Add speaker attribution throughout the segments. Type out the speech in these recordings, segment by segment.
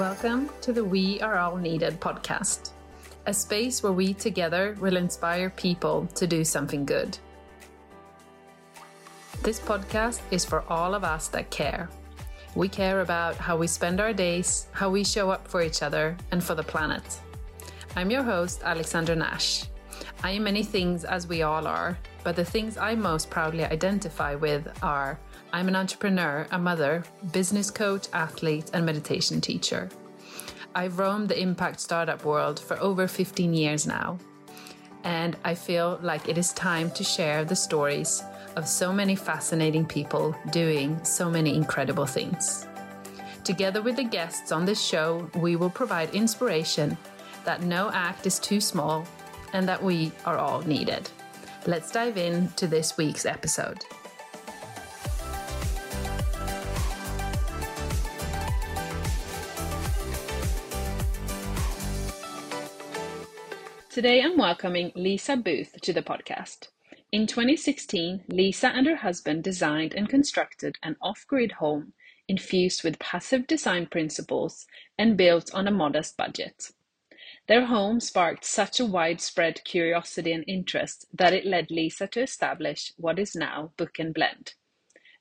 Speaker 1: Welcome to the We Are All Needed podcast, a space where we together will inspire people to do something good. This podcast is for all of us that care. We care about how we spend our days, how we show up for each other, and for the planet. I'm your host, Alexandra Nash. I am many things as we all are, but the things I most proudly identify with are I'm an entrepreneur, a mother, business coach, athlete, and meditation teacher. I've roamed the impact startup world for over 15 years now, and I feel like it is time to share the stories of so many fascinating people doing so many incredible things. Together with the guests on this show, we will provide inspiration that no act is too small and that we are all needed. Let's dive into this week's episode. Today I'm welcoming Lisa Booth to the podcast. In 2016, Lisa and her husband designed and constructed an off grid home infused with passive design principles and built on a modest budget. Their home sparked such a widespread curiosity and interest that it led Lisa to establish what is now Booken Blend,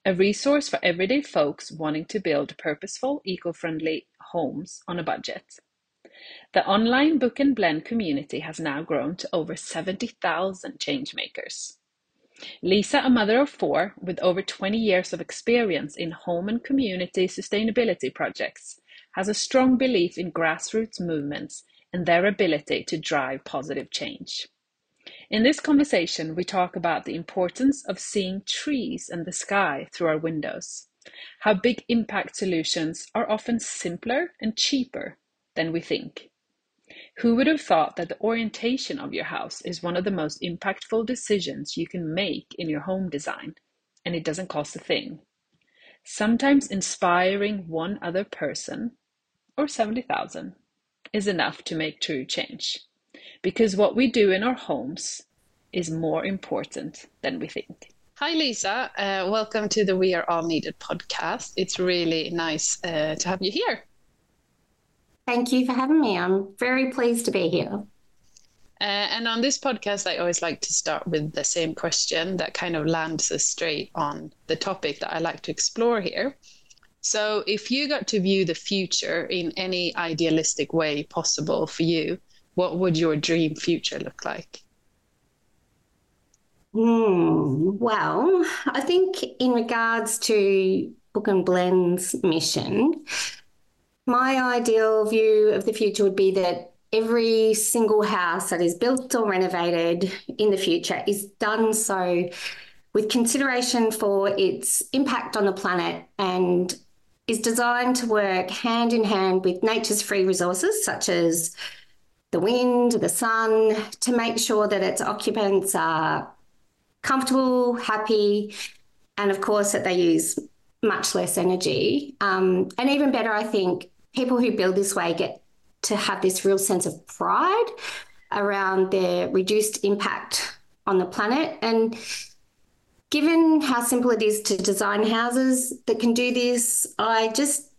Speaker 1: a resource for everyday folks wanting to build purposeful, eco friendly homes on a budget. The online Booken Blend community has now grown to over 70,000 changemakers. Lisa, a mother of four with over 20 years of experience in home and community sustainability projects, has a strong belief in grassroots movements and their ability to drive positive change. In this conversation, we talk about the importance of seeing trees and the sky through our windows, how big impact solutions are often simpler and cheaper than we think. Who would have thought that the orientation of your house is one of the most impactful decisions you can make in your home design, and it doesn't cost a thing? Sometimes inspiring one other person, or 70,000, is enough to make true change. Because what we do in our homes is more important than we think. Hi, Lisa. Uh, welcome to the We Are All Needed podcast. It's really nice uh, to have you here.
Speaker 2: Thank you for having me. I'm very pleased to be here.
Speaker 1: Uh, and on this podcast, I always like to start with the same question that kind of lands us straight on the topic that I like to explore here. So, if you got to view the future in any idealistic way possible for you, what would your dream future look like?
Speaker 2: Hmm. Well, I think in regards to Booken Blend's mission, my ideal view of the future would be that every single house that is built or renovated in the future is done so with consideration for its impact on the planet and is designed to work hand in hand with nature's free resources, such as the wind, the sun, to make sure that its occupants are comfortable, happy, and of course that they use much less energy. Um, and even better, I think people who build this way get to have this real sense of pride around their reduced impact on the planet. And given how simple it is to design houses that can do this, I just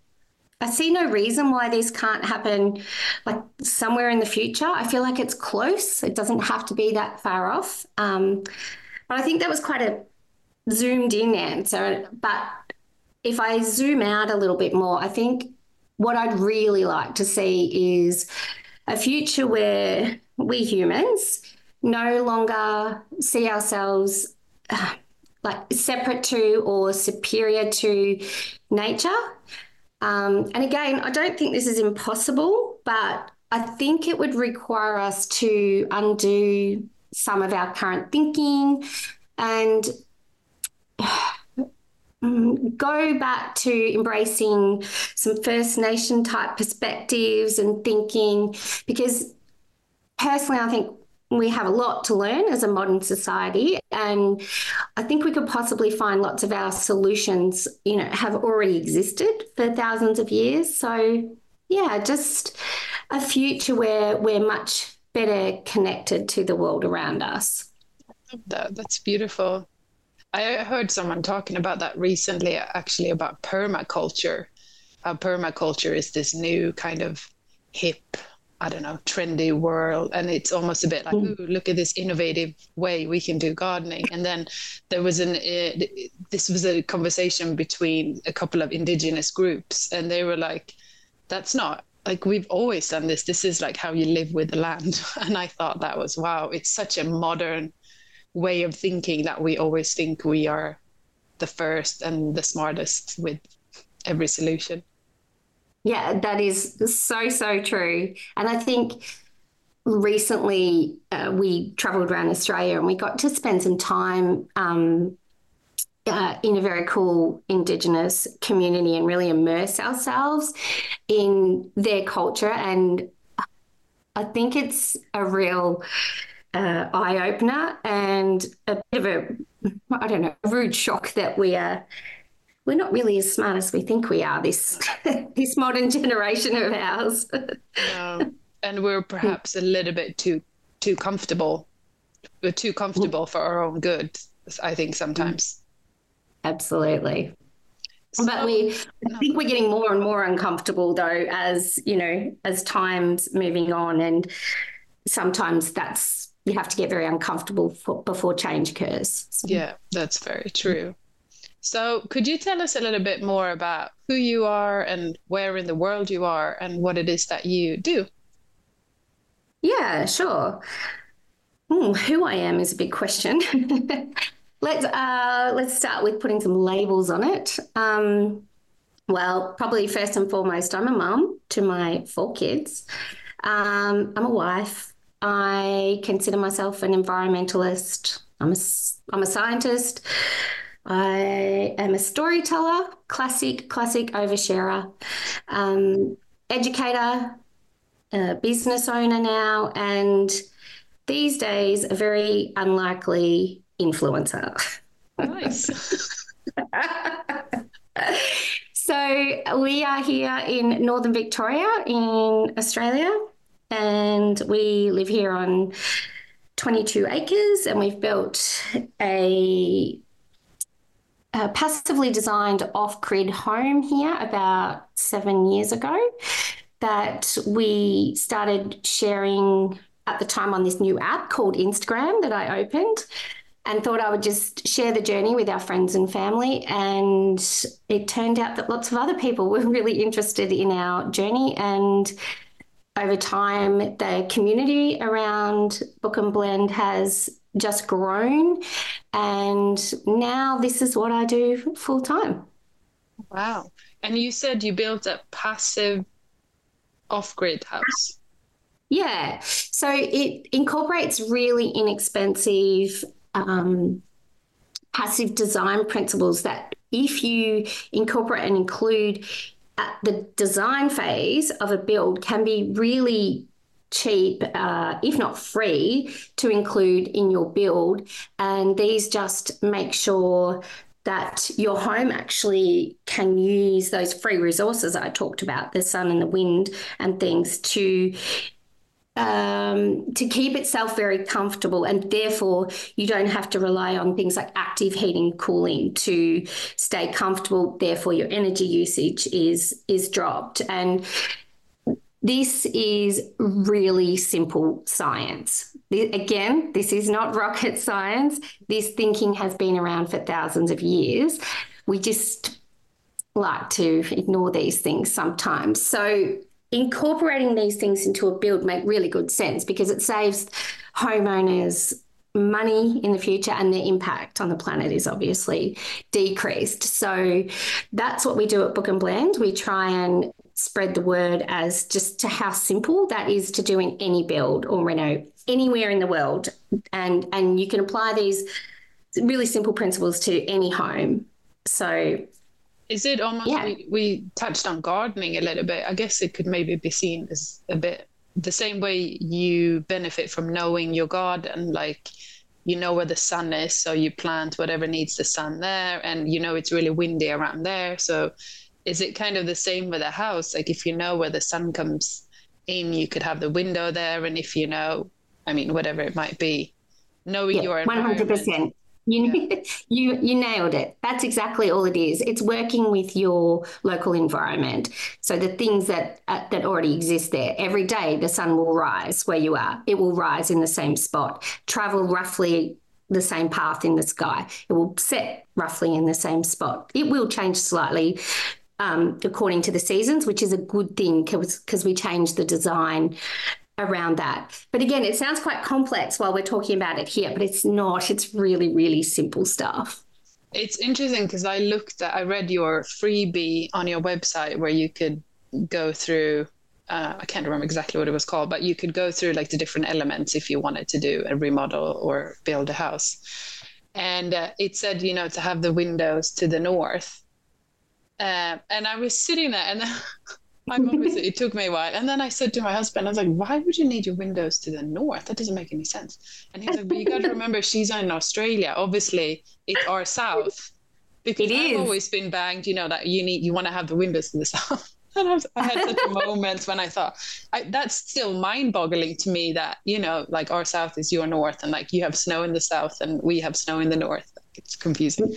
Speaker 2: I see no reason why this can't happen like somewhere in the future. I feel like it's close. It doesn't have to be that far off. Um, but I think that was quite a zoomed in answer. But if I zoom out a little bit more, I think what I'd really like to see is a future where we humans no longer see ourselves uh, like separate to or superior to nature. Um, and again, I don't think this is impossible, but I think it would require us to undo some of our current thinking and Mm, go back to embracing some First Nation type perspectives and thinking because personally, I think we have a lot to learn as a modern society and i think we could possibly find lots of our solutions you know have already existed for thousands of years so yeah just a future where we're much better connected to the world around us
Speaker 1: that. that's beautiful i heard someone talking about that recently actually about permaculture how permaculture is this new kind of hip I don't know, trendy world. And it's almost a bit like, mm. look at this innovative way we can do gardening. And then there was an, uh, this was a conversation between a couple of indigenous groups, and they were like, that's not like we've always done this. This is like how you live with the land. And I thought that was, wow, it's such a modern way of thinking that we always think we are the first and the smartest with every solution.
Speaker 2: Yeah, that is so, so true. And I think recently uh, we traveled around Australia and we got to spend some time um, uh, in a very cool Indigenous community and really immerse ourselves in their culture. And I think it's a real uh, eye opener and a bit of a, I don't know, rude shock that we are we're not really as smart as we think we are. This this modern generation of ours.
Speaker 1: no. And we're perhaps a little bit too too comfortable. We're too comfortable for our own good. I think sometimes.
Speaker 2: Absolutely. So, but we I think we're getting more and more uncomfortable though as you know as time's moving on and sometimes that's you have to get very uncomfortable for, before change occurs.
Speaker 1: So. Yeah, that's very true. So, could you tell us a little bit more about who you are and where in the world you are and what it is that you do?
Speaker 2: Yeah, sure. Ooh, who I am is a big question. let's uh, let's start with putting some labels on it. Um, well, probably first and foremost, I'm a mum to my four kids. Um, I'm a wife. I consider myself an environmentalist. I'm a I'm a scientist. I am a storyteller, classic, classic oversharer, um, educator, a business owner now, and these days a very unlikely influencer.
Speaker 1: Nice.
Speaker 2: so we are here in Northern Victoria in Australia, and we live here on 22 acres, and we've built a a passively designed off grid home here about seven years ago that we started sharing at the time on this new app called Instagram that I opened and thought I would just share the journey with our friends and family. And it turned out that lots of other people were really interested in our journey. And over time, the community around Booken Blend has just grown. And now this is what I do full time.
Speaker 1: Wow. And you said you built a passive off grid house.
Speaker 2: Yeah. So it incorporates really inexpensive um, passive design principles that if you incorporate and include at the design phase of a build can be really cheap, uh, if not free, to include in your build. And these just make sure that your home actually can use those free resources I talked about, the sun and the wind and things, to um, to keep itself very comfortable, and therefore you don't have to rely on things like active heating, cooling to stay comfortable. Therefore, your energy usage is is dropped, and this is really simple science. Again, this is not rocket science. This thinking has been around for thousands of years. We just like to ignore these things sometimes. So, incorporating these things into a build make really good sense because it saves homeowners money in the future and their impact on the planet is obviously decreased. So that's what we do at Booken Blend. We try and spread the word as just to how simple that is to do in any build or reno anywhere in the world and and you can apply these really simple principles to any home so
Speaker 1: is it almost yeah. we, we touched on gardening a little bit i guess it could maybe be seen as a bit the same way you benefit from knowing your garden like you know where the sun is so you plant whatever needs the sun there and you know it's really windy around there so is it kind of the same with a house? Like if you know where the sun comes in, you could have the window there, and if you know, I mean, whatever it might be, knowing yeah, your
Speaker 2: one hundred percent. You, you you nailed it. That's exactly all it is. It's working with your local environment. So the things that uh, that already exist there. Every day the sun will rise where you are. It will rise in the same spot. Travel roughly the same path in the sky. It will set roughly in the same spot. It will change slightly um, according to the seasons, which is a good thing because we change the design around that. But again, it sounds quite complex while we're talking about it here, but it's not. It's really, really simple stuff.
Speaker 1: It's interesting because I looked at, I read your freebie on your website where you could go through, uh, I can't remember exactly what it was called, but you could go through like the different elements if you wanted to do a remodel or build a house. And uh, it said, you know, to have the windows to the north. Uh, and I was sitting there and I'm obviously, it took me a while. And then I said to my husband, I was like, why would you need your windows to the north? That doesn't make any sense. And he's like, but you got to remember, she's in Australia. Obviously, it's our south. Because it I've is. always been banged, you know, that you need, you want to have the windows to the south. And I, was, I had such a moment when I thought, I, that's still mind boggling to me that, you know, like our south is your north and like you have snow in the south and we have snow in the north. It's confusing.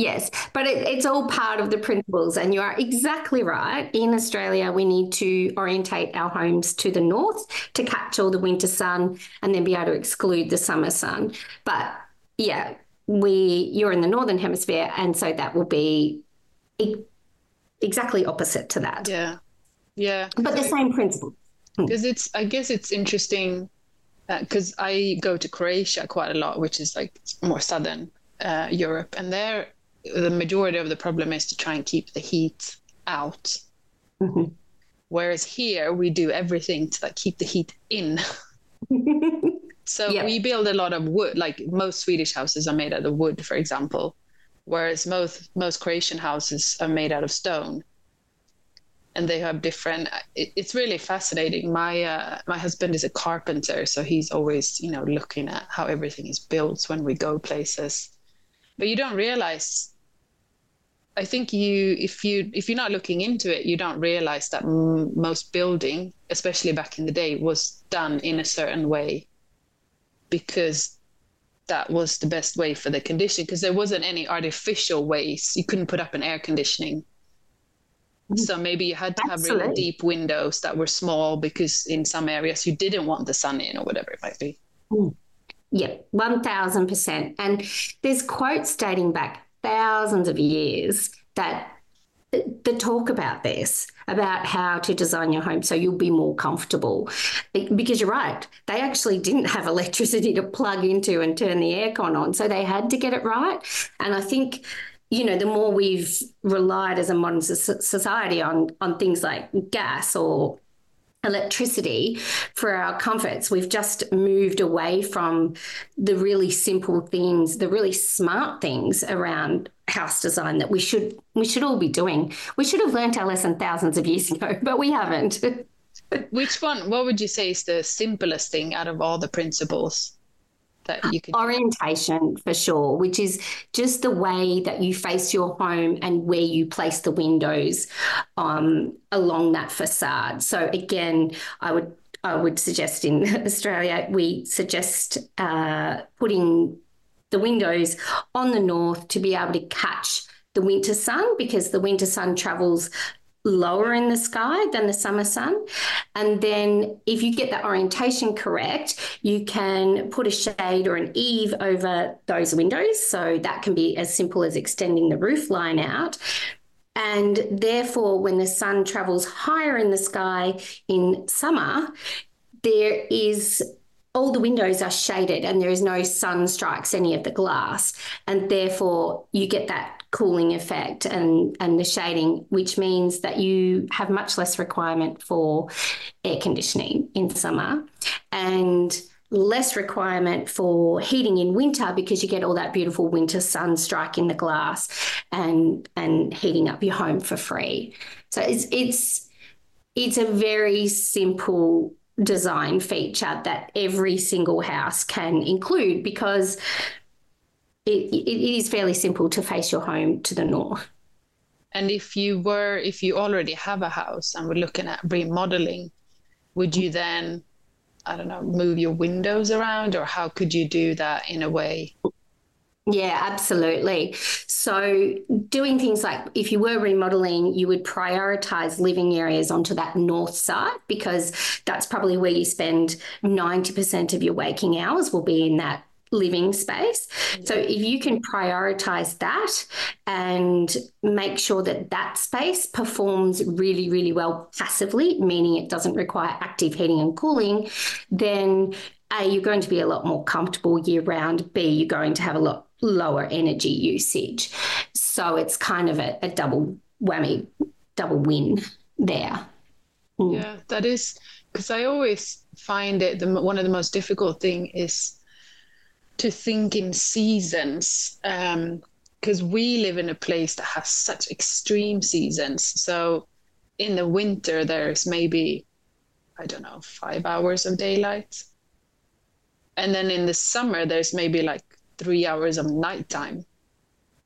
Speaker 2: Yes, but it, it's all part of the principles. And you are exactly right. In Australia, we need to orientate our homes to the north to catch all the winter sun and then be able to exclude the summer sun. But yeah, we you're in the northern hemisphere, and so that will be e- exactly opposite to that.
Speaker 1: Yeah, yeah.
Speaker 2: But the I, same principle.
Speaker 1: Because hmm. it's, I guess it's interesting because uh, I go to Croatia quite a lot, which is like more southern uh, Europe, and there the majority of the problem is to try and keep the heat out. Mm-hmm. Whereas here we do everything to like keep the heat in. so yeah. we build a lot of wood, like most Swedish houses are made out of wood, for example, whereas most most Croatian houses are made out of stone. And they have different. It, it's really fascinating. My uh, my husband is a carpenter, so he's always you know looking at how everything is built when we go places but you don't realize i think you if you if you're not looking into it you don't realize that m- most building especially back in the day was done in a certain way because that was the best way for the condition because there wasn't any artificial ways you couldn't put up an air conditioning mm. so maybe you had to Absolutely. have really deep windows that were small because in some areas you didn't want the sun in or whatever it might be.
Speaker 2: Mm. Yeah, 1000%. And there's quotes dating back thousands of years that the talk about this, about how to design your home so you'll be more comfortable. Because you're right, they actually didn't have electricity to plug into and turn the aircon on. So they had to get it right. And I think you know, the more we've relied as a modern society on on things like gas or electricity for our comforts. We've just moved away from the really simple things, the really smart things around house design that we should we should all be doing. We should have learnt our lesson thousands of years ago, but we haven't.
Speaker 1: Which one? What would you say is the simplest thing out of all the principles? That you could
Speaker 2: orientation for sure which is just the way that you face your home and where you place the windows um, along that facade. So again i would i would suggest in australia we suggest uh, putting the windows on the north to be able to catch the winter sun because the winter sun travels lower in the sky than the summer sun. And then if you get that orientation correct, you can put a shade or an eave over those windows. So that can be as simple as extending the roof line out. And therefore, when the sun travels higher in the sky in summer, there is all the windows are shaded and there is no sun strikes any of the glass. And therefore, you get that cooling effect and, and the shading, which means that you have much less requirement for air conditioning in summer and less requirement for heating in winter because you get all that beautiful winter sun striking the glass and and heating up your home for free. So it's it's it's a very simple design feature that every single house can include because it, it is fairly simple to face your home to the north.
Speaker 1: And if you were, if you already have a house and were looking at remodeling, would you then, I don't know, move your windows around, or how could you do that in a way
Speaker 2: Yeah, absolutely. So, doing things like if you were remodeling, you would prioritize living areas onto that north side because that's probably where you spend 90% of your waking hours will be in that living space. So if you can prioritize that and make sure that that space performs really, really well passively, meaning it doesn't require active heating and cooling, then A, you're going to be a lot more comfortable year round. B, you're going to have a lot lower energy usage. So it's kind of a, a double whammy, double win there.
Speaker 1: Mm. Yeah, that is because I always find it the, one of the most difficult thing is to think in seasons because um, we live in a place that has such extreme seasons. So in the winter, there's maybe, I don't know, five hours of daylight. And then in the summer, there's maybe like three hours of nighttime.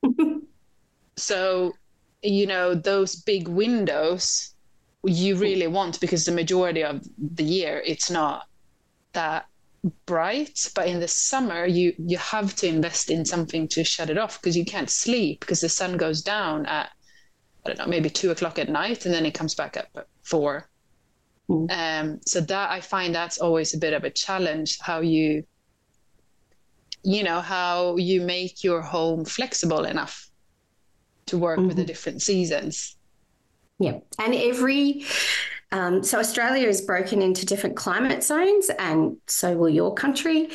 Speaker 1: so, you know, those big windows you really want because the majority of the year it's not that bright but in the summer you you have to invest in something to shut it off because you can't sleep because the sun goes down at i don't know maybe two o'clock at night and then it comes back up at four mm. um, so that i find that's always a bit of a challenge how you you know how you make your home flexible enough to work mm-hmm. with the mm-hmm. different seasons
Speaker 2: yeah and every um, so australia is broken into different climate zones and so will your country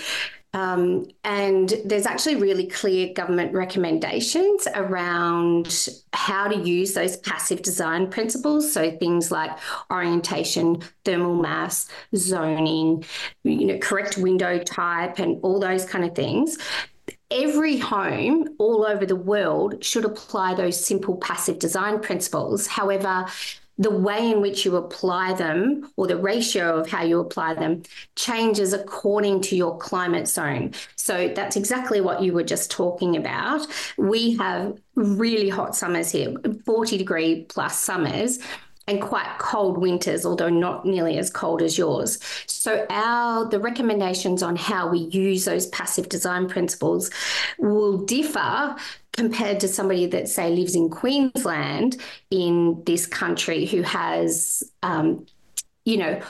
Speaker 2: um, and there's actually really clear government recommendations around how to use those passive design principles. So things like orientation, thermal mass, zoning, you know, correct window type, and all those kind of things every home all over the world should apply those simple passive design principles. However, the way in which you apply them or the ratio of how you apply them changes according to your climate zone. So that's exactly what you were just talking about. We have really hot summers here, 40 degree plus summers and quite cold winters, although not nearly as cold as yours. So our the recommendations on how we use those passive design principles will differ compared to somebody that say lives in Queensland in this country who has um, you know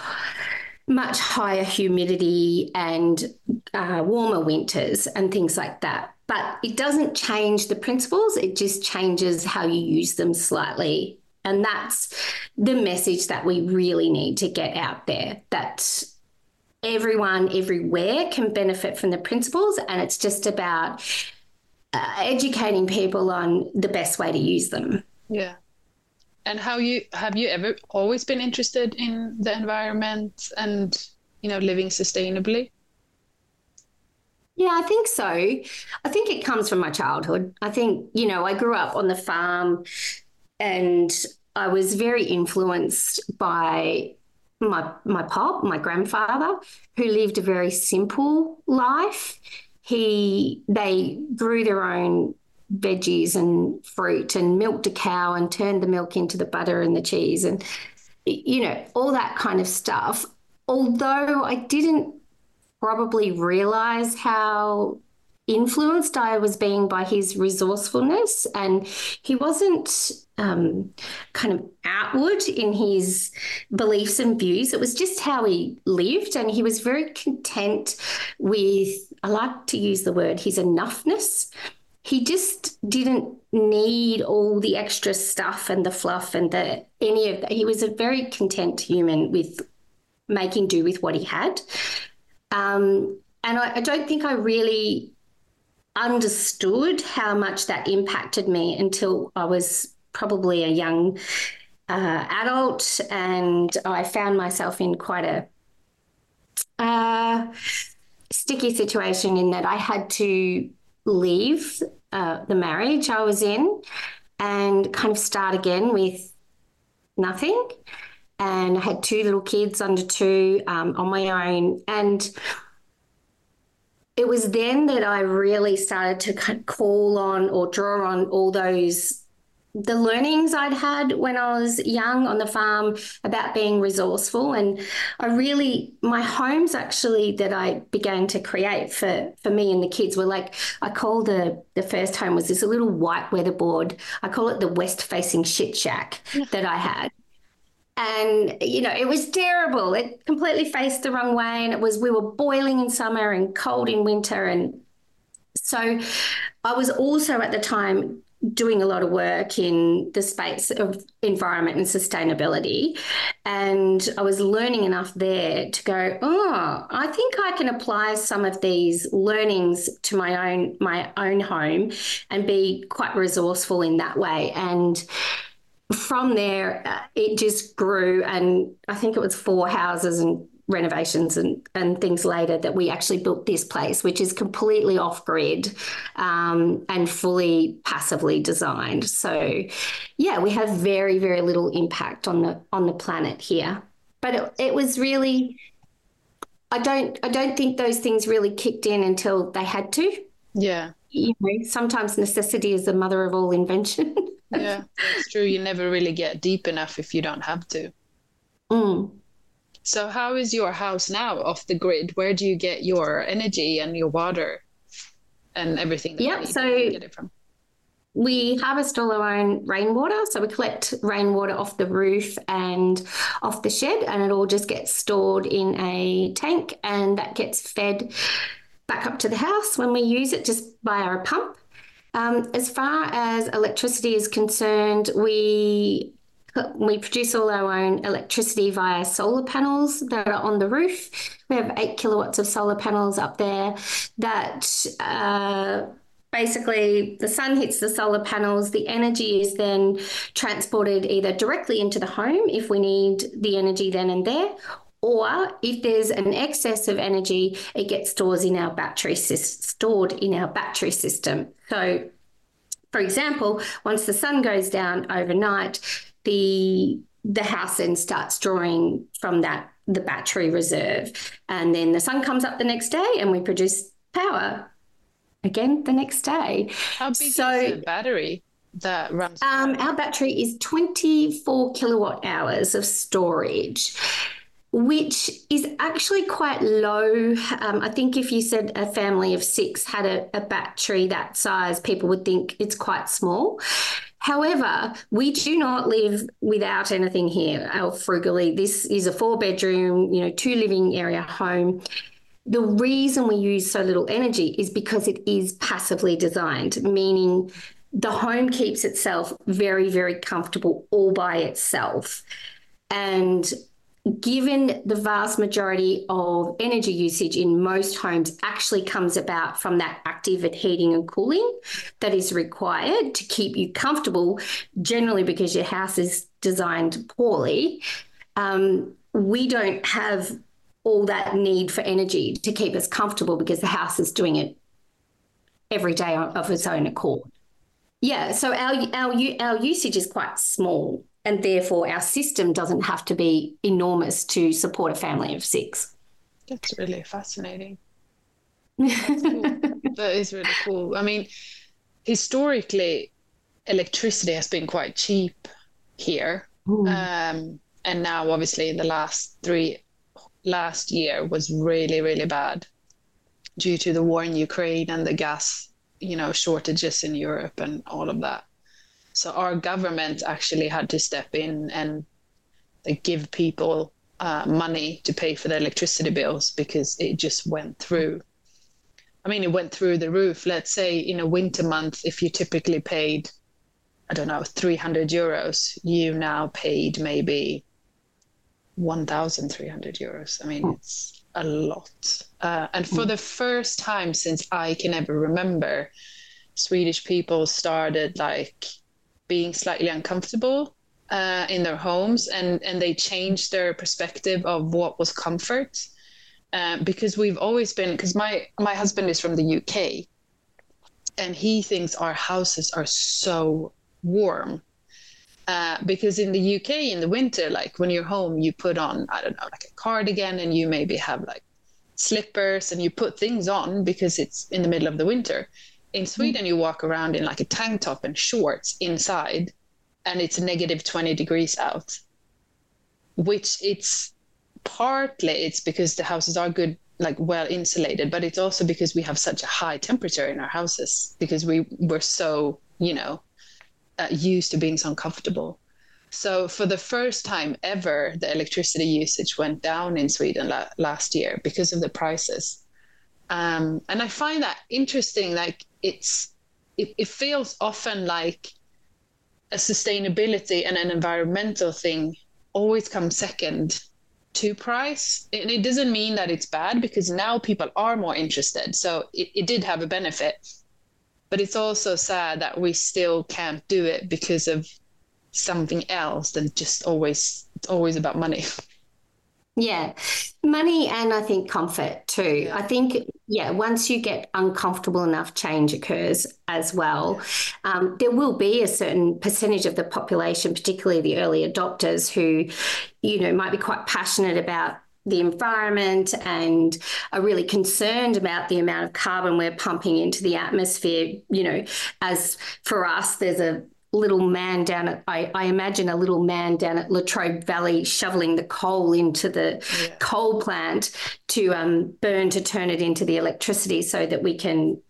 Speaker 2: much higher humidity and uh, warmer winters and things like that. But it doesn't change the principles, it just changes how you use them slightly and that's the message that we really need to get out there that everyone everywhere can benefit from the principles. And it's just about uh, educating people on the best way to use them.
Speaker 1: Yeah. And how you have you ever always been interested in the environment and you know living sustainably?
Speaker 2: Yeah, I think so. I think it comes from my childhood. I think, you know, I grew up on the farm and I was very influenced by my my pop, my grandfather, who lived a very simple life. He they grew their own veggies and fruit and milked a cow and turned the milk into the butter and the cheese and you know all that kind of stuff. Although I didn't probably realize how influenced I was being by his resourcefulness. And he wasn't um, kind of outward in his beliefs and views. It was just how he lived. And he was very content with, I like to use the word, his enoughness. He just didn't need all the extra stuff and the fluff and the any of that. He was a very content human with making do with what he had. Um, and I, I don't think I really understood how much that impacted me until I was probably a young uh, adult, and I found myself in quite a uh, sticky situation in that I had to leave uh, the marriage I was in and kind of start again with nothing. And I had two little kids under two um, on my own. And it was then that I really started to call on or draw on all those the learnings I'd had when I was young on the farm about being resourceful. And I really, my homes actually that I began to create for, for me and the kids were like, I call the, the first home was this little white weatherboard. I call it the west facing shit shack that I had. And, you know, it was terrible. It completely faced the wrong way. And it was, we were boiling in summer and cold in winter. And so I was also at the time doing a lot of work in the space of environment and sustainability. And I was learning enough there to go, oh, I think I can apply some of these learnings to my own my own home and be quite resourceful in that way. And from there, uh, it just grew. And I think it was four houses and renovations and, and things later that we actually built this place, which is completely off grid um, and fully passively designed. So, yeah, we have very very little impact on the on the planet here. But it, it was really, I don't I don't think those things really kicked in until they had to.
Speaker 1: Yeah.
Speaker 2: You know, sometimes necessity is the mother of all invention.
Speaker 1: yeah, that's true. You never really get deep enough if you don't have to.
Speaker 2: Mm.
Speaker 1: So, how is your house now off the grid? Where do you get your energy and your water and everything?
Speaker 2: Yeah, so get it from? we harvest all our own rainwater. So we collect rainwater off the roof and off the shed, and it all just gets stored in a tank and that gets fed back up to the house when we use it just via our pump. Um, as far as electricity is concerned, we we produce all our own electricity via solar panels that are on the roof. We have eight kilowatts of solar panels up there that uh, basically the sun hits the solar panels. The energy is then transported either directly into the home if we need the energy then and there, or if there's an excess of energy, it gets stored in our battery stored in our battery system. So, for example, once the sun goes down overnight, the the house then starts drawing from that the battery reserve. And then the sun comes up the next day and we produce power again the next day.
Speaker 1: How big so, is the battery that runs
Speaker 2: um, our battery is 24 kilowatt hours of storage which is actually quite low. Um, I think if you said a family of six had a, a battery that size, people would think it's quite small. However, we do not live without anything here. Our frugally, this is a four bedroom, you know, two living area home. The reason we use so little energy is because it is passively designed, meaning the home keeps itself very, very comfortable all by itself. And given the vast majority of energy usage in most homes actually comes about from that active heating and cooling that is required to keep you comfortable, generally because your house is designed poorly, um, we don't have all that need for energy to keep us comfortable because the house is doing it every day of its own accord. Yeah, so our our our usage is quite small and therefore our system doesn't have to be enormous to support a family of six.
Speaker 1: That's really fascinating. That's cool. that is really cool. I mean, historically, electricity has been quite cheap here. Um, and now, obviously, the last three, last year was really, really bad due to the war in Ukraine and the gas, you know, shortages in Europe and all of that. So our government actually had to step in and give people uh, money to pay for their electricity bills because it just went through. I mean, it went through the roof. Let's say in a winter month, if you typically paid, I don't know, 300 euros, you now paid maybe 1,300 euros. I mean, hmm. it's a lot. Uh, and for hmm. the first time since I can ever remember, Swedish people started like being slightly uncomfortable uh, in their homes and and they changed their perspective of what was comfort. Uh, because we've always been because my my husband is from the UK and he thinks our houses are so warm. Uh, because in the UK in the winter like when you're home you put on I don't know like a cardigan and you maybe have like slippers and you put things on because it's in the middle of the winter in Sweden, you walk around in like a tank top and shorts inside and it's negative 20 degrees out which it's partly it's because the houses are good like well insulated but it's also because we have such a high temperature in our houses because we were so you know uh, used to being so uncomfortable. So for the first time ever the electricity usage went down in sweden la- last year because of the prices. Um, and i find that interesting like it's it, it feels often like a sustainability and an environmental thing always comes second to price. And it doesn't mean that it's bad because now people are more interested. So it, it did have a benefit. But it's also sad that we still can't do it because of something else than just always it's always about money.
Speaker 2: Yeah, money and I think comfort too. Yeah. I think, yeah, once you get uncomfortable enough, change occurs as well. Um, there will be a certain percentage of the population, particularly the early adopters, who, you know, might be quite passionate about the environment and are really concerned about the amount of carbon we're pumping into the atmosphere. You know, as for us, there's a little man down at I, I, imagine a little man down at Latrobe Valley shoveling the coal into the yeah. coal plant to um, burn to turn it into the electricity so that we can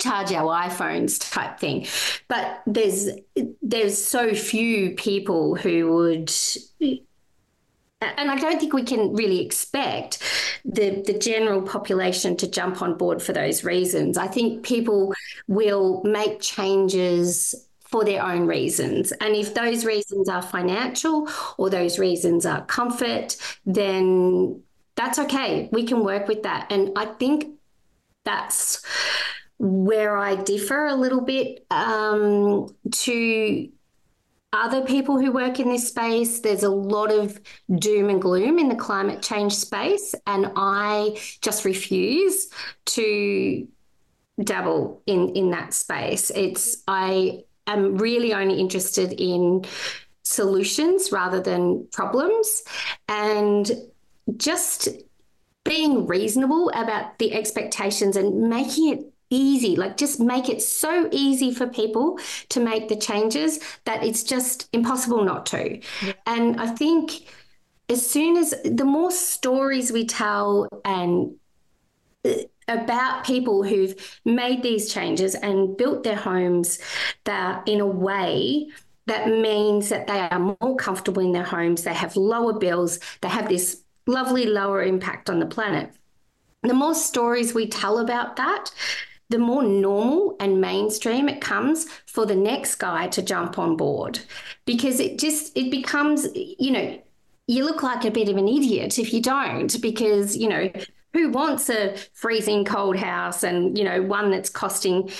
Speaker 2: charge our iPhones type thing. But there's there's so few people who would and I don't think we can really expect the, the general population to jump on board for those reasons. I think people will make changes for their own reasons. And if those reasons are financial or those reasons are comfort, then that's okay. We can work with that. And I think that's where I differ a little bit um, to other people who work in this space. There's a lot of doom and gloom in the climate change space, and I just refuse to dabble in in that space. It's I am really only interested in solutions rather than problems and just being reasonable about the expectations and making it easy like just make it so easy for people to make the changes that it's just impossible not to yeah. and i think as soon as the more stories we tell and uh, about people who've made these changes and built their homes that in a way that means that they are more comfortable in their homes, they have lower bills, they have this lovely lower impact on the planet. The more stories we tell about that, the more normal and mainstream it comes for the next guy to jump on board because it just it becomes you know you look like a bit of an idiot if you don't because you know who wants a freezing cold house and you know one that's costing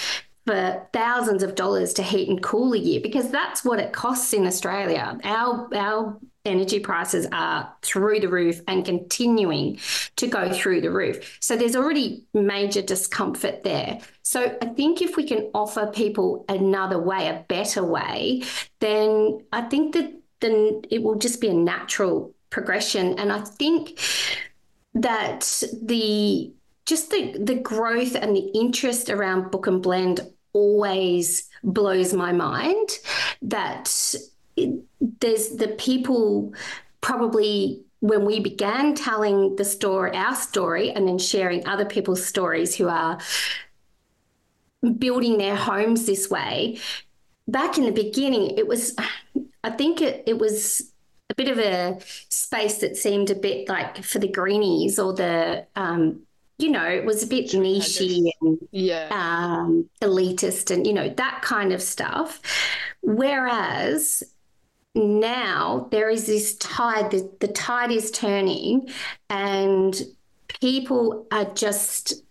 Speaker 2: for thousands of dollars to heat and cool a year because that's what it costs in Australia. Our our energy prices are through the roof and continuing to go through the roof. So there's already major discomfort there. So I think if we can offer people another way, a better way, then I think that then it will just be a natural progression. And I think that the just the the growth and the interest around Booken Blend always blows my mind that there's the people probably when we began telling the story our story and then sharing other people's stories who are building their homes this way back in the beginning it was i think it, it was bit of a space that seemed a bit like for the greenies or the um, you know, it was a bit nichey and
Speaker 1: yeah.
Speaker 2: um, elitist and, you know, that kind of stuff. Whereas now there is this tide, the, the tide is turning and people are just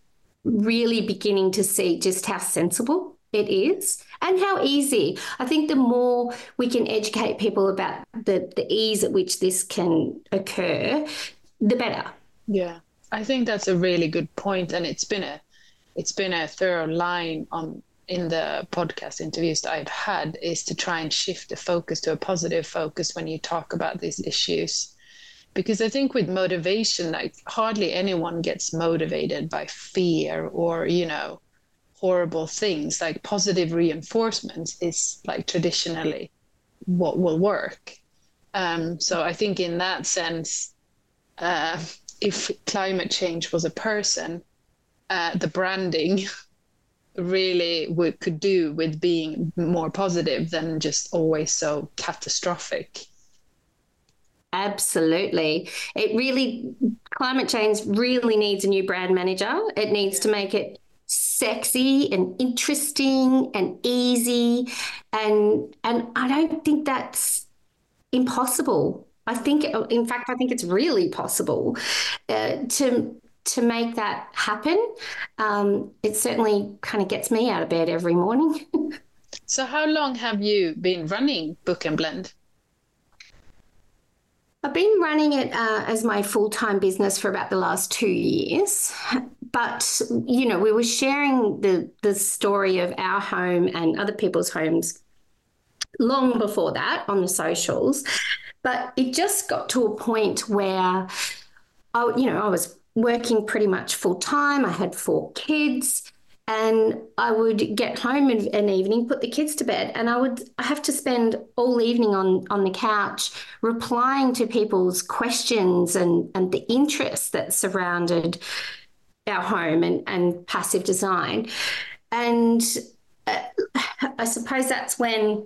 Speaker 2: really beginning to see just how sensible it is and how easy. I think the more we can educate people about the, the ease at which this can occur, the better.
Speaker 1: Yeah. I think that's a really good point and it's been a it's been a thorough line on in the podcast interviews that I've had is to try and shift the focus to a positive focus when you talk about these issues. Because I think with motivation, like hardly anyone gets motivated by fear or, you know, horrible things like positive reinforcement is like traditionally what will work. Um, so I think in that sense, uh, if climate change was a person, uh, the branding really would, could do with being more positive than just always so catastrophic.
Speaker 2: Absolutely. It really, climate change really needs a new brand manager. It needs to make it sexy and interesting and easy. And, and I don't think that's impossible. I think, in fact, I think it's really possible uh, to to make that happen. Um, it certainly kind of gets me out of bed every morning.
Speaker 1: so, how long have you been running Booken Blend?
Speaker 2: I've been running it uh, as my full time business for about the last two years. But, you know, we were sharing the, the story of our home and other people's homes long before that on the socials. But it just got to a point where, I, you know, I was working pretty much full time. I had four kids and I would get home in an evening, put the kids to bed, and I would have to spend all evening on on the couch replying to people's questions and and the interest that surrounded our home and and passive design, and uh, I suppose that's when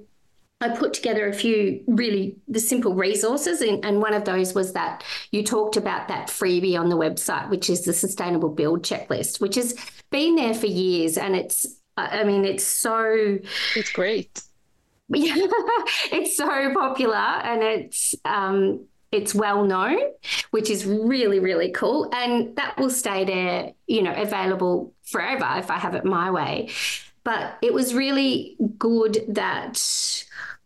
Speaker 2: I put together a few really the simple resources, and, and, one of those was that you talked about that freebie on the website, which is the Sustainable Build Checklist, which has been there for years, and it's I mean it's so
Speaker 1: it's great.
Speaker 2: Yeah, it's so popular, and it's um, it's well known, which is really really cool, and that will stay there, you know, available forever if I have it my way. But it was really good that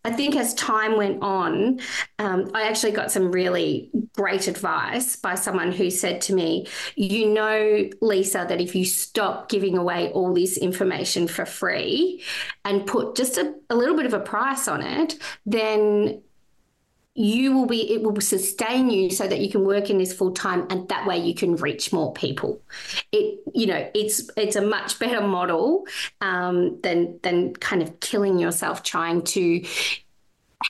Speaker 2: I think as time went on, um, I actually got some really great advice by someone who said to me, You know, Lisa, that if you stop giving away all this information for free and put just a, a little bit of a price on it, then you will be it will sustain you so that you can work in this full time and that way you can reach more people. It you know it's it's a much better model um, than than kind of killing yourself trying to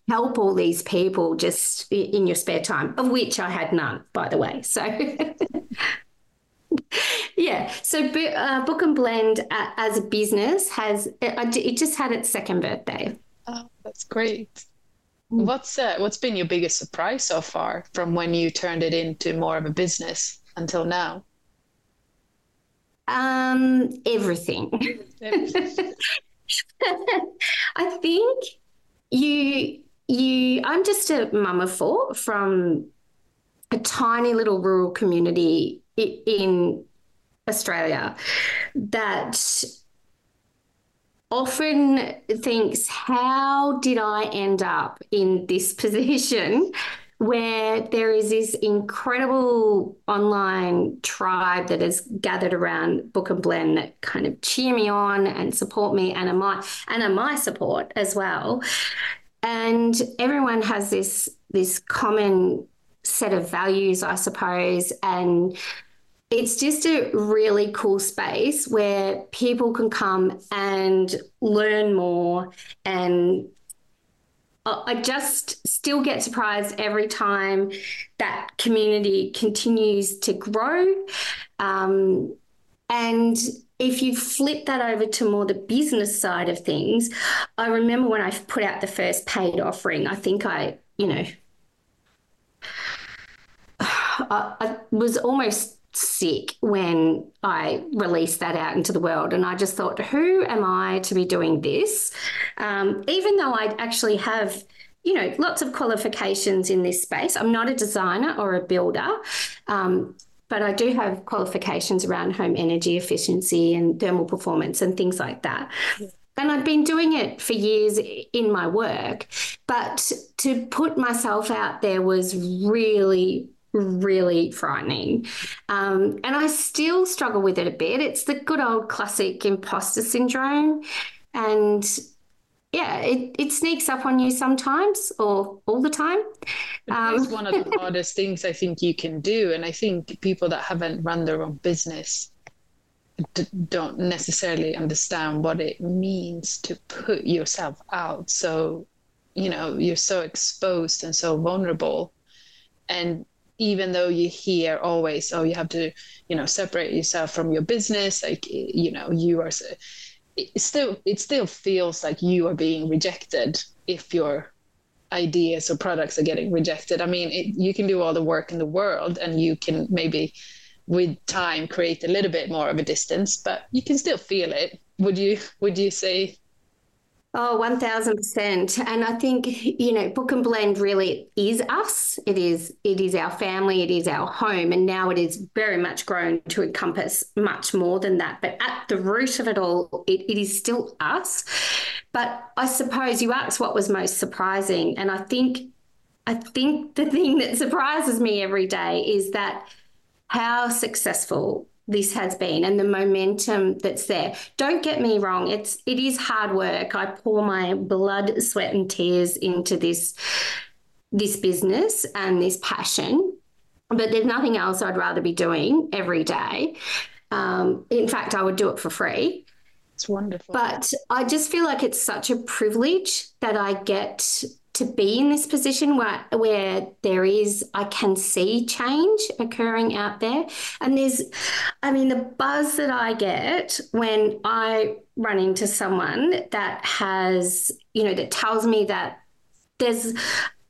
Speaker 2: help all these people just in your spare time of which i had none by the way. So yeah. So uh, Booken Blend uh, as a business has it, it just had its second birthday.
Speaker 1: Oh that's great. What's uh, what's been your biggest surprise so far from when you turned it into more of a business until now?
Speaker 2: Um, everything. I think you you I'm just a mum of four from a tiny little rural community in Australia that often thinks, how did I end up in this position? Where there is this incredible online tribe that has gathered around Booken Blend that kind of cheer me on and support me and are my and are my support as well. And everyone has this this common set of values, I suppose, and it's just a really cool space where people can come and learn more and I just still get surprised every time that community continues to grow. Um, and if you flip that over to more the business side of things, I remember when I put out the first paid offering, I think I, you know, I, I was almost sick when I released that out into the world. And I just thought, who am I to be doing this? Um, even though I actually have, you know, lots of qualifications in this space. I'm not a designer or a builder. Um, but I do have qualifications around home energy efficiency and thermal performance and things like that. And I've been doing it for years in my work. But to put myself out there was really, really frightening. Um, and I still struggle with it a bit. It's the good old classic imposter syndrome. And yeah, it, it sneaks up on you sometimes or all the time.
Speaker 1: Um, it's one of the hardest things I think you can do. And I think people that haven't run their own business d- don't necessarily understand what it means to put yourself out so you know you're so exposed and so vulnerable and even though you hear always oh you have to you know separate yourself from your business like you know you are it still it still feels like you are being rejected if your ideas or products are getting rejected. I mean it, you can do all the work in the world and you can maybe with time create a little bit more of a distance but you can still feel it. Would you would you say
Speaker 2: Oh, 1000%. And I think, you know, Booken Blend really is us. It is it is our family, it is our home, and now it is very much grown to encompass much more than that. But at the root of it all, it, it is still us. But I suppose you asked what was most surprising, and I think I think the thing that surprises me every day is that how successful this has been and the momentum that's there. Don't get me wrong, it's it is hard work. I pour my blood, sweat and tears into this this business and this passion. But there's nothing else I'd rather be doing every day. Um, in fact, I would do it for free.
Speaker 1: It's wonderful.
Speaker 2: But I just feel like it's such a privilege that I get to be in this position where where there is I can see change occurring out there. And there's I mean the buzz that I get when I run into someone that has you know that tells me that there's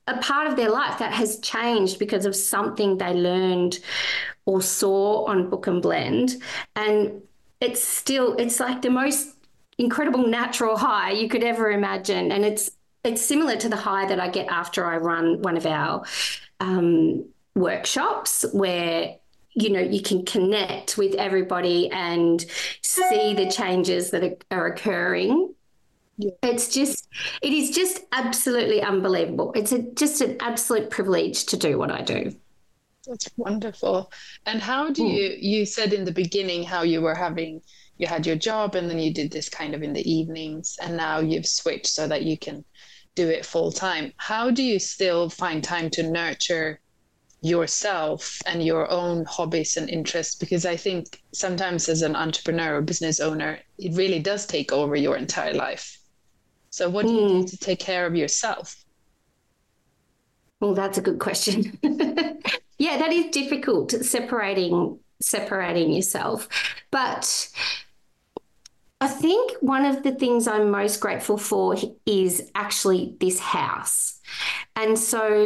Speaker 2: a part of their life that has changed because of something they learned or saw on Booken Blend. And it's still it's like the most incredible natural high you could ever imagine. And it's it's similar to the high that I get after I run one of our um, workshops where you know you can connect with everybody and see the changes that are, occurring yeah. it's just it is just absolutely unbelievable it's a, just an absolute privilege to do what i do
Speaker 1: that's wonderful and how do mm. you you said in the beginning how you were having you had your job and then you did this kind of in the evenings and now you've switched so that you can do it full time. How do you still find time to nurture yourself and your own hobbies and interests? Because I think sometimes as an entrepreneur or business owner, it really does take over your entire life. So, what do you do hmm. to take care of yourself?
Speaker 2: Well, that's a good question. yeah, that is difficult separating separating yourself. But I think one of the things I'm most grateful for is actually this house. And so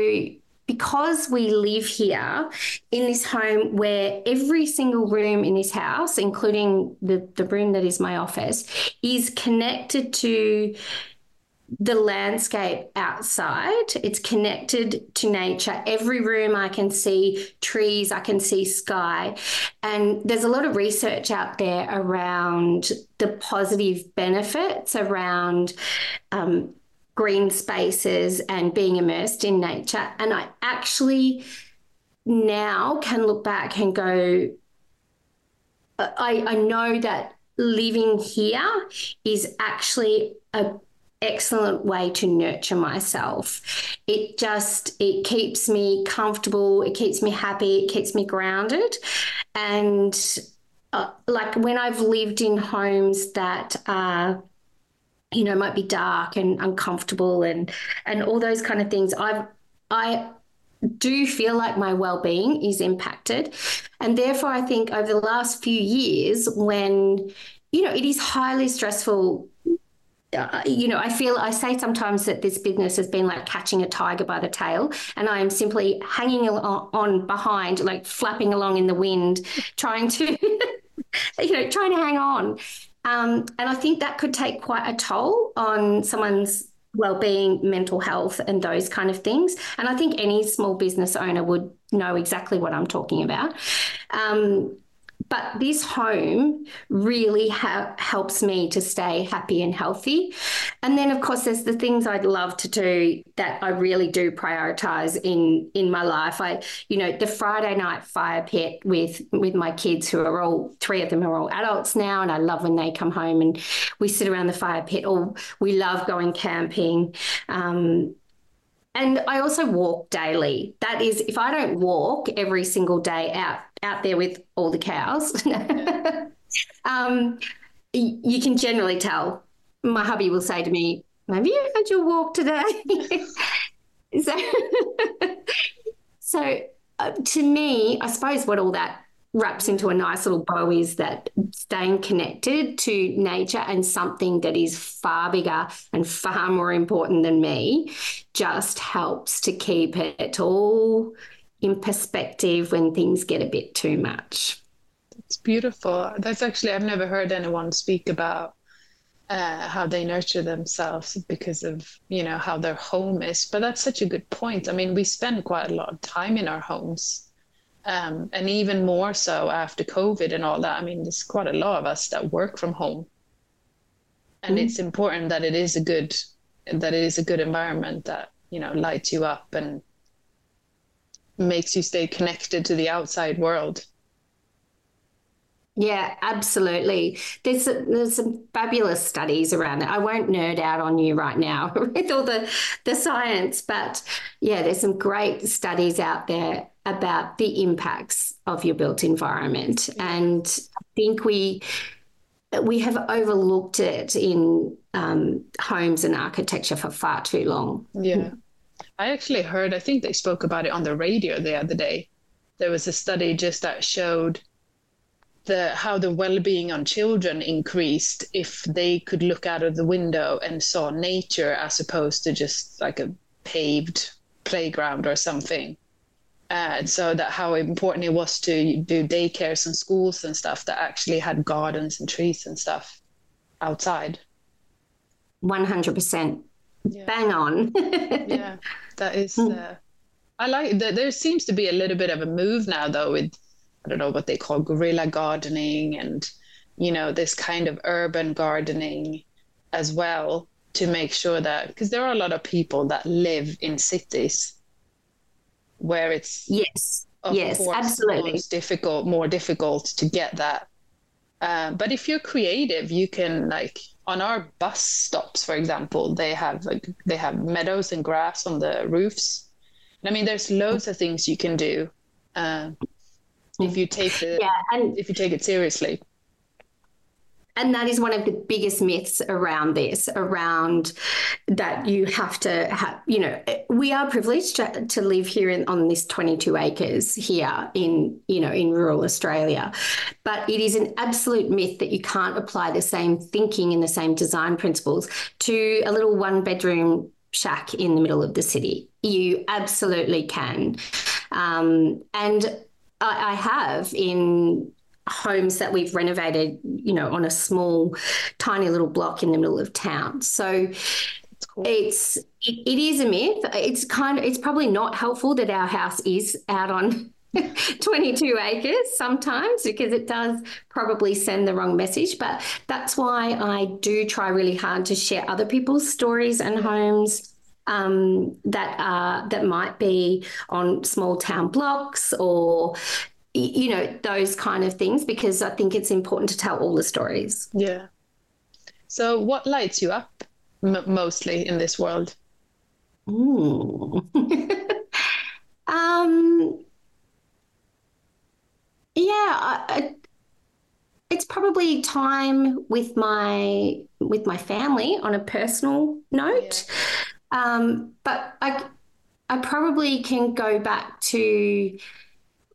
Speaker 2: because we live here in this home where every single room in this house, including the, the room that is my office, is connected to the landscape outside. It's connected to nature. Every room I can see trees, I can see sky. And there's a lot of research out there around the positive benefits around um, green spaces and being immersed in nature. And I actually now can look back and go, I, I know that living here is actually a excellent way to nurture myself. It just it keeps me comfortable, it keeps me happy, it keeps me grounded. And uh, like when I've lived in homes that are you know might be dark and uncomfortable and and all those kind of things I've I do feel like my well-being is impacted and therefore I think over the last few years when you know it is highly stressful uh, you know, I feel I say sometimes that this business has been like catching a tiger by the tail, and I am simply hanging on behind, like flapping along in the wind, trying to, you know, trying to hang on. Um, and I think that could take quite a toll on someone's well-being, mental health, and those kind of things. And I think any small business owner would know exactly what I'm talking about. Um, but this home really ha- helps me to stay happy and healthy. And then, of course, there's the things I'd love to do that I really do prioritize in in my life. I, you know, the Friday night fire pit with with my kids, who are all three of them are all adults now, and I love when they come home and we sit around the fire pit. Or we love going camping. Um, and I also walk daily. That is, if I don't walk every single day out out there with all the cows, um, you can generally tell. My hubby will say to me, Have you had your walk today? so, so uh, to me, I suppose what all that wraps into a nice little bow is that staying connected to nature and something that is far bigger and far more important than me just helps to keep it all in perspective when things get a bit too much.
Speaker 1: It's beautiful. That's actually, I've never heard anyone speak about uh, how they nurture themselves because of, you know, how their home is. But that's such a good point. I mean, we spend quite a lot of time in our homes um, and even more so after COVID and all that. I mean, there's quite a lot of us that work from home, and mm. it's important that it is a good that it is a good environment that you know lights you up and makes you stay connected to the outside world.
Speaker 2: Yeah, absolutely. There's there's some fabulous studies around it. I won't nerd out on you right now with all the the science, but yeah, there's some great studies out there about the impacts of your built environment. And I think we we have overlooked it in um, homes and architecture for far too long.
Speaker 1: Yeah. I actually heard, I think they spoke about it on the radio the other day. There was a study just that showed the how the well-being on children increased if they could look out of the window and saw nature as opposed to just like a paved playground or something. Uh, and so that how important it was to do daycares and schools and stuff that actually had gardens and trees and stuff outside.
Speaker 2: 100% yeah. bang on.
Speaker 1: yeah, that is. Hmm. Uh, I like that. There seems to be a little bit of a move now, though, with I don't know what they call guerrilla gardening and you know this kind of urban gardening as well to make sure that because there are a lot of people that live in cities where it's
Speaker 2: yes yes course, absolutely it's
Speaker 1: difficult more difficult to get that uh, but if you're creative you can like on our bus stops for example they have like they have meadows and grass on the roofs. I mean there's loads of things you can do uh, if you take the yeah, and if you take it seriously
Speaker 2: and that is one of the biggest myths around this around that you have to have you know we are privileged to, to live here in, on this 22 acres here in you know in rural australia. But it is an absolute myth that you can't apply the same thinking and the same design principles to a little one bedroom shack in the middle of the city. You absolutely can. Um, and I, I have in homes that we've renovated, you know, on a small, tiny little block in the middle of town. So cool. it's it, it is a myth. It's kind of it's probably not helpful that our house is out on 22 acres sometimes because it does probably send the wrong message. But that's why I do try really hard to share other people's stories and homes. Um, that are that might be on small town blocks or you know, those kind of things because I think it's important to tell all the stories.
Speaker 1: Yeah. So, what lights you up m- mostly in this world?
Speaker 2: um, yeah, I, I, it's probably time with my with my family on a personal note. Yeah. Um, but I I probably can go back to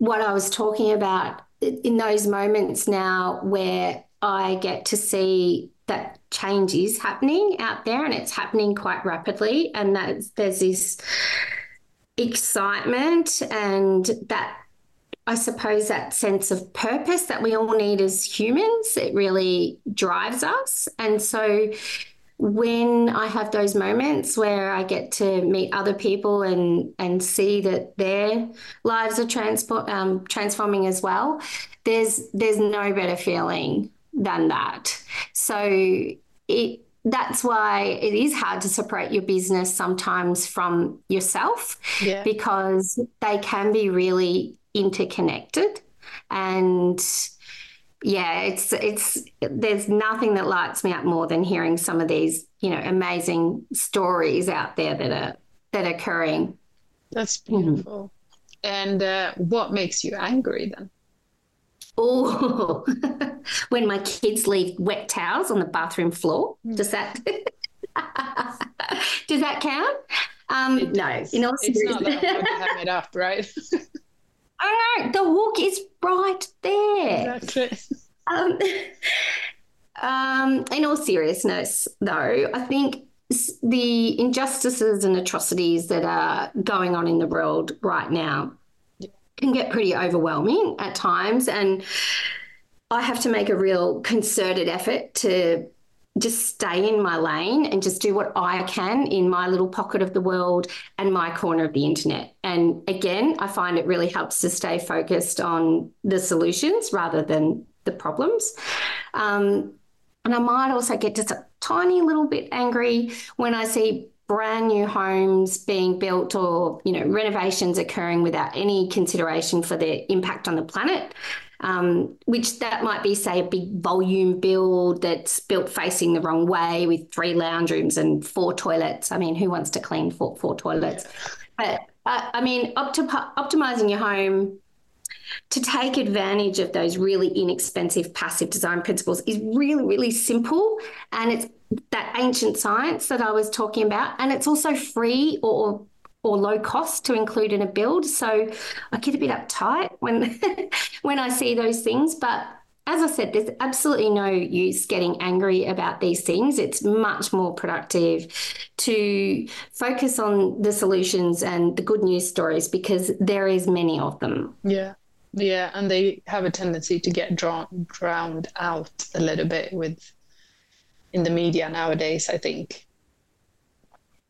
Speaker 2: what I was talking about in those moments now where I get to see that change is happening out there and it's happening quite rapidly. And that there's this excitement and that I suppose that sense of purpose that we all need as humans. It really drives us. And so when I have those moments where I get to meet other people and and see that their lives are transport um, transforming as well, there's there's no better feeling than that. So it that's why it is hard to separate your business sometimes from yourself yeah. because they can be really interconnected and yeah, it's it's there's nothing that lights me up more than hearing some of these, you know, amazing stories out there that are that are occurring.
Speaker 1: That's beautiful. Mm-hmm. And uh, what makes you angry then?
Speaker 2: Oh, when my kids leave wet towels on the bathroom floor. Mm. Does that? Does that count? Um,
Speaker 1: It
Speaker 2: no,
Speaker 1: does.
Speaker 2: in all
Speaker 1: it's not that
Speaker 2: seriousness.
Speaker 1: hard to hem it up, right?
Speaker 2: The hook is right there.
Speaker 1: exactly.
Speaker 2: Um, um, in all seriousness, though, I think the injustices and atrocities that are going on in the world right now can get pretty overwhelming at times. And I have to make a real concerted effort to just stay in my lane and just do what I can in my little pocket of the world and my corner of the internet. And again, I find it really helps to stay focused on the solutions rather than the problems. Um, and I might also get just a tiny little bit angry when I see brand new homes being built or you know renovations occurring without any consideration for their impact on the planet um, which that might be, say, a big volume build that's built facing the wrong way with three lounge rooms and four toilets. I mean, who wants to clean four, four toilets? But uh, I mean, opti- optimizing your home to take advantage of those really inexpensive passive design principles is really, really simple. And it's that ancient science that I was talking about. And it's also free or or low cost to include in a build. So I get a bit uptight when when I see those things. But as I said, there's absolutely no use getting angry about these things. It's much more productive to focus on the solutions and the good news stories because there is many of them.
Speaker 1: Yeah. Yeah, and they have a tendency to get drawn drowned out a little bit with in the media nowadays, I think.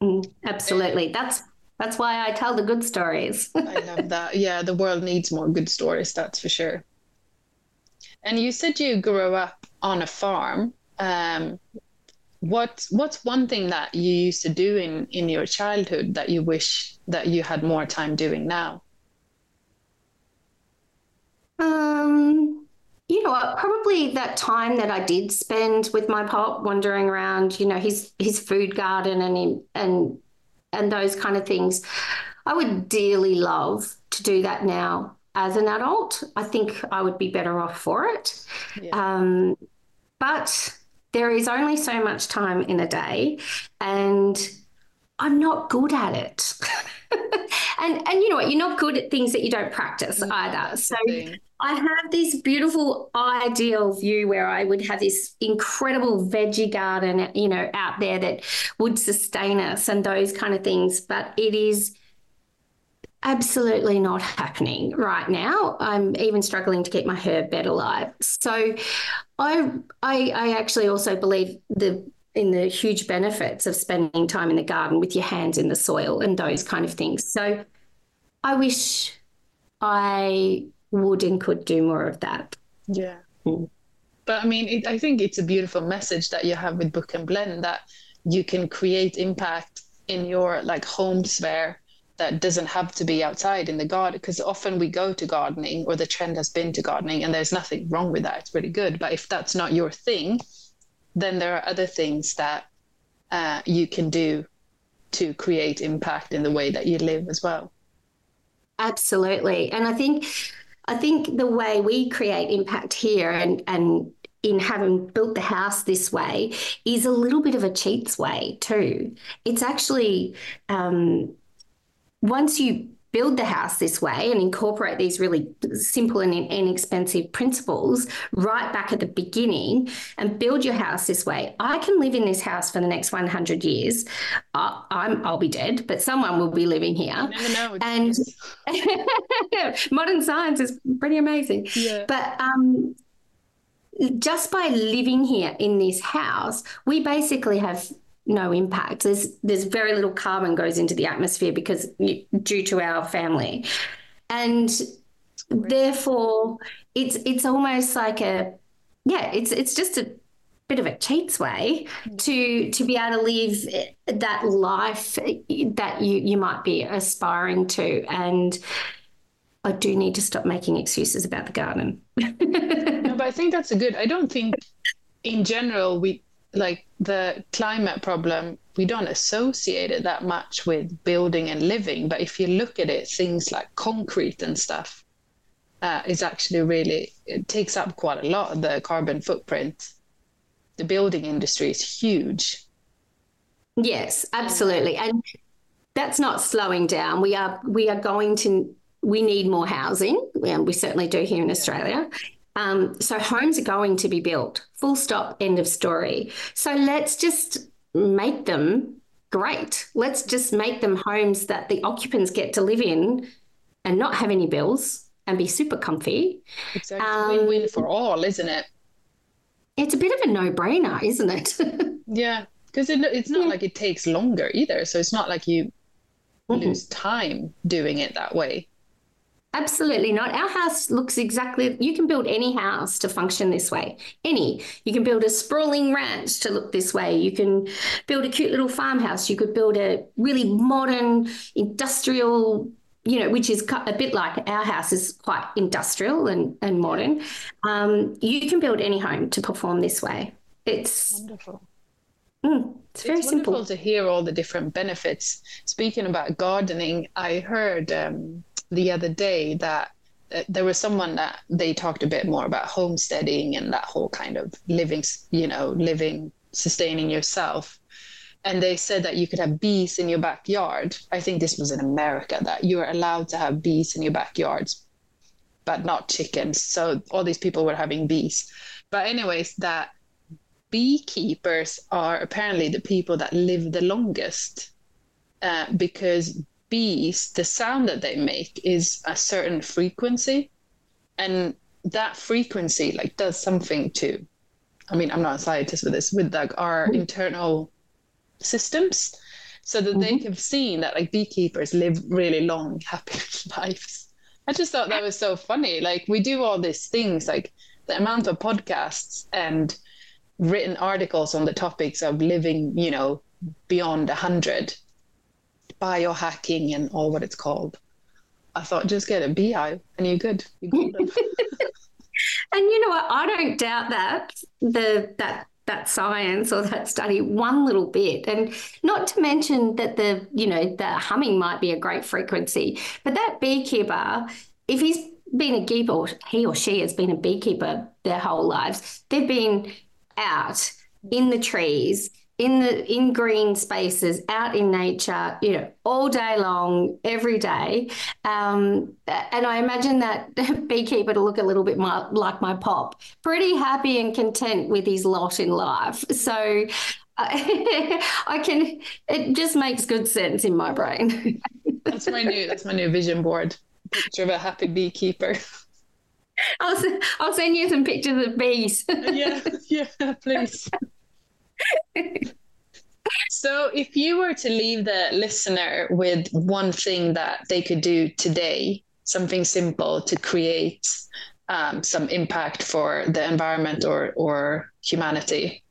Speaker 2: Mm, absolutely. That's that's why I tell the good stories.
Speaker 1: I love that. Yeah, the world needs more good stories, that's for sure. And you said you grew up on a farm. Um, what what's one thing that you used to do in in your childhood that you wish that you had more time doing now?
Speaker 2: Um, you know what? Probably that time that I did spend with my pop, wandering around, you know, his his food garden and in, and and those kind of things. I would dearly love to do that now as an adult. I think I would be better off for it.
Speaker 1: Yeah.
Speaker 2: Um, but there is only so much time in a day, and I'm not good at it. and and you know what? You're not good at things that you don't practice
Speaker 1: No,
Speaker 2: either. So. I have this beautiful ideal view where I would have this incredible veggie garden, you know, out there that would sustain us and those kind of things. But it is absolutely not happening right now. I'm even struggling to keep my herb bed alive. So I I, I actually also believe the in the huge benefits of spending time in the garden with your hands in the soil and those kind of things. So I wish I would and could do more of that.
Speaker 1: Yeah.
Speaker 2: Mm.
Speaker 1: But I mean, it, I think it's a beautiful message that you have with Booken Blend that you can create impact in your like home sphere that doesn't have to be outside in the garden. Because often we go to gardening, or the trend has been to gardening, and there's nothing wrong with that. It's really good. But if that's not your thing, then there are other things that uh, you can do to create impact in the way that you live as well.
Speaker 2: Absolutely. And I think I think the way we create impact here and and in having built the house this way is a little bit of a cheats way too. It's actually um, once you build the house this way and incorporate these really simple and inexpensive principles right back at the beginning and build your house this way i can live in this house for the next 100 years. Uh, I'm, i'll be dead but someone will be living here. And modern science is pretty amazing.
Speaker 1: Yeah.
Speaker 2: but um, just by living here in this house, we basically have no impact. There's there's very little carbon goes into the atmosphere because due to our family, and therefore it's it's almost like a yeah it's it's just a bit of a cheats way mm. to to be able to live that life that you you might be aspiring to and I do need to stop making excuses about the garden.
Speaker 1: no, but I think that's a good. I don't think, in general, we like the climate problem. We don't associate it that much with building and living. But if you look at it, things like concrete and stuff uh, is actually really it takes up quite a lot of the carbon footprint. The building industry is huge.
Speaker 2: Yes, absolutely. And that's not slowing down. We are we are going to we need more housing. And we certainly do here in Australia. Um, so homes are going to be built. Full stop. End of story. So let's just make them great. Let's just make them homes that the occupants get to live in and not have any bills and be super comfy.
Speaker 1: Exactly. Um, Win-win for all, isn't it?
Speaker 2: It's a bit of a no-brainer, isn't it?
Speaker 1: yeah, because it, it's not yeah. like it takes longer either. So it's not like you mm-hmm. lose time doing it that way.
Speaker 2: Absolutely not. Our house looks exactly, you can build any house to function this way. Any. You can build a sprawling ranch to look this way. You can build a cute little farmhouse. You could build a really modern industrial, you know, which is a bit like our house is quite industrial and, and modern. Um, you can build any home to perform this way. It's
Speaker 1: wonderful.
Speaker 2: Mm, it's very
Speaker 1: it's
Speaker 2: simple.
Speaker 1: to hear all the different benefits. Speaking about gardening, I heard. Um, the other day that uh, there was someone that they talked a bit more about homesteading and that whole kind of living, you know, living, sustaining yourself. And they said that you could have bees in your backyard. I think this was in America that you are allowed to have bees in your backyards, but not chickens. So all these people were having bees. But, anyways, that beekeepers are apparently the people that live the longest uh, because bees, the sound that they make is a certain frequency. And that frequency like does something to I mean, I'm not a scientist with this, with like our mm-hmm. internal systems. So that mm-hmm. they have seen that like beekeepers live really long, happy lives. I just thought that was so funny. Like we do all these things, like the amount of podcasts and written articles on the topics of living, you know, beyond a hundred biohacking and all what it's called. I thought just get a beehive and you're good. You're good.
Speaker 2: and you know what? I don't doubt that the that that science or that study one little bit and not to mention that the you know the humming might be a great frequency but that beekeeper if he's been a keeper or he or she has been a beekeeper their whole lives they've been out in the trees in the in green spaces out in nature you know all day long every day. Um, and i imagine that beekeeper to look a little bit more like my pop. Pretty happy and content with his lot in life. So I can it just makes good sense in my brain.
Speaker 1: That's my new that's my new vision board. Picture of a happy beekeeper.
Speaker 2: I'll, I'll send you some pictures of bees.
Speaker 1: Yeah yeah please so, if you were to leave the listener with one thing that they could do today, something simple to create um, some impact for the environment or or humanity,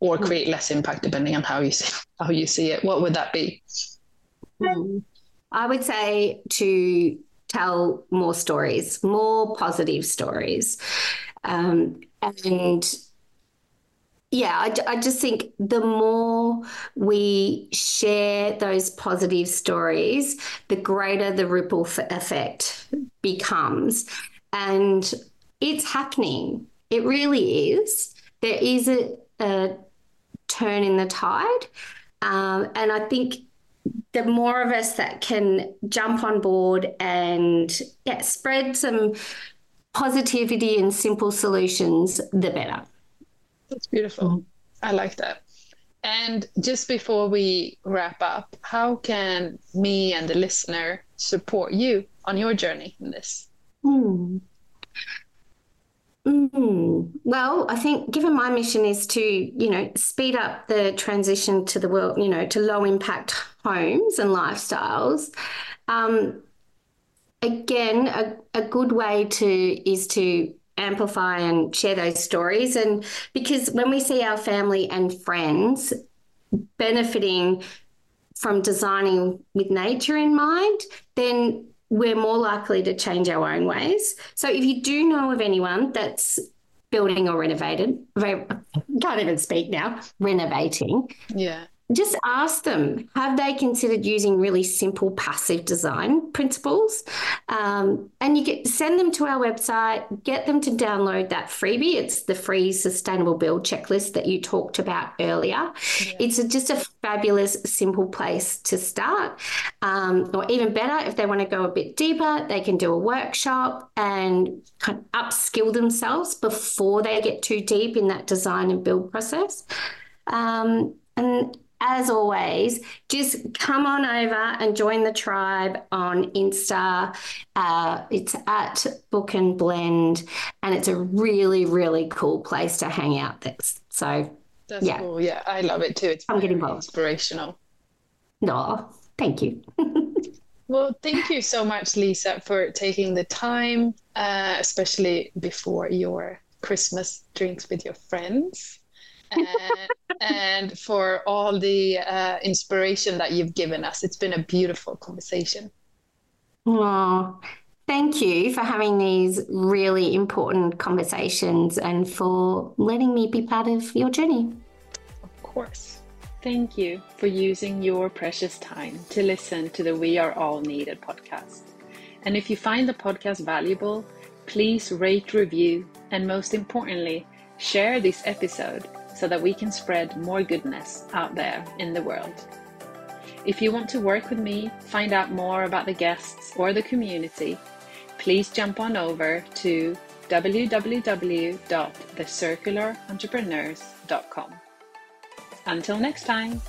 Speaker 1: or hmm. create less impact depending on how you see how you see it, what would that be?
Speaker 2: Hmm. I would say to tell more stories, more positive stories, um, and yeah, I, I just think the more we share those positive stories, the greater the ripple effect becomes. And it's happening. It really is. There is a, a turn in the tide. Um, and I think the more of us that can jump on board and yeah, spread some positivity and simple solutions, the better.
Speaker 1: That's beautiful. Mm-hmm. I like that. And just before we wrap up, how can me and the listener support you on your journey in this?
Speaker 2: Mm. Mm. Well, I think given my mission is to, you know, speed up the transition to the world, you know, to low impact homes and lifestyles. Um, again, a, a good way to is to amplify and share those stories. And because when we see our family and friends benefiting from designing with nature in mind, then we're more likely to change our own ways. So if you do know of anyone that's building or renovated, can't even speak now, renovating.
Speaker 1: Yeah.
Speaker 2: Just ask them have they considered using really simple passive design principles? Um, and you get send them to our website get them to download that freebie. It's the free sustainable build checklist that you talked about earlier. Yeah. it's a, just a fabulous simple place to start. Um, or even better if they want to go a bit deeper they can do a workshop and kind of upskill themselves before they get too deep in that design and build process. Um, and as always, just come on over and join the tribe on Insta. Uh, it's at Booken Blend, and it's a really, really cool place to hang out. This so
Speaker 1: that's yeah. cool. Yeah, I love it too. It's I'm getting involved. inspirational.
Speaker 2: No, thank you.
Speaker 1: well, thank you so much, Lisa, for taking the time, uh, especially before your Christmas drinks with your friends and, and for all the uh, inspiration that you've given us. It's been a beautiful conversation.
Speaker 2: Oh, thank you for having these really important conversations and for letting me be part of your journey.
Speaker 1: Of course. Thank you for using your precious time to listen to the We Are All Needed podcast. And if you find the podcast valuable, please rate, review, and most importantly, share this episode so that we can spread more goodness out there in the world. If you want to work with me, find out more about the guests or the community, please jump on over to www.thecircularentrepreneurs.com. Until next time.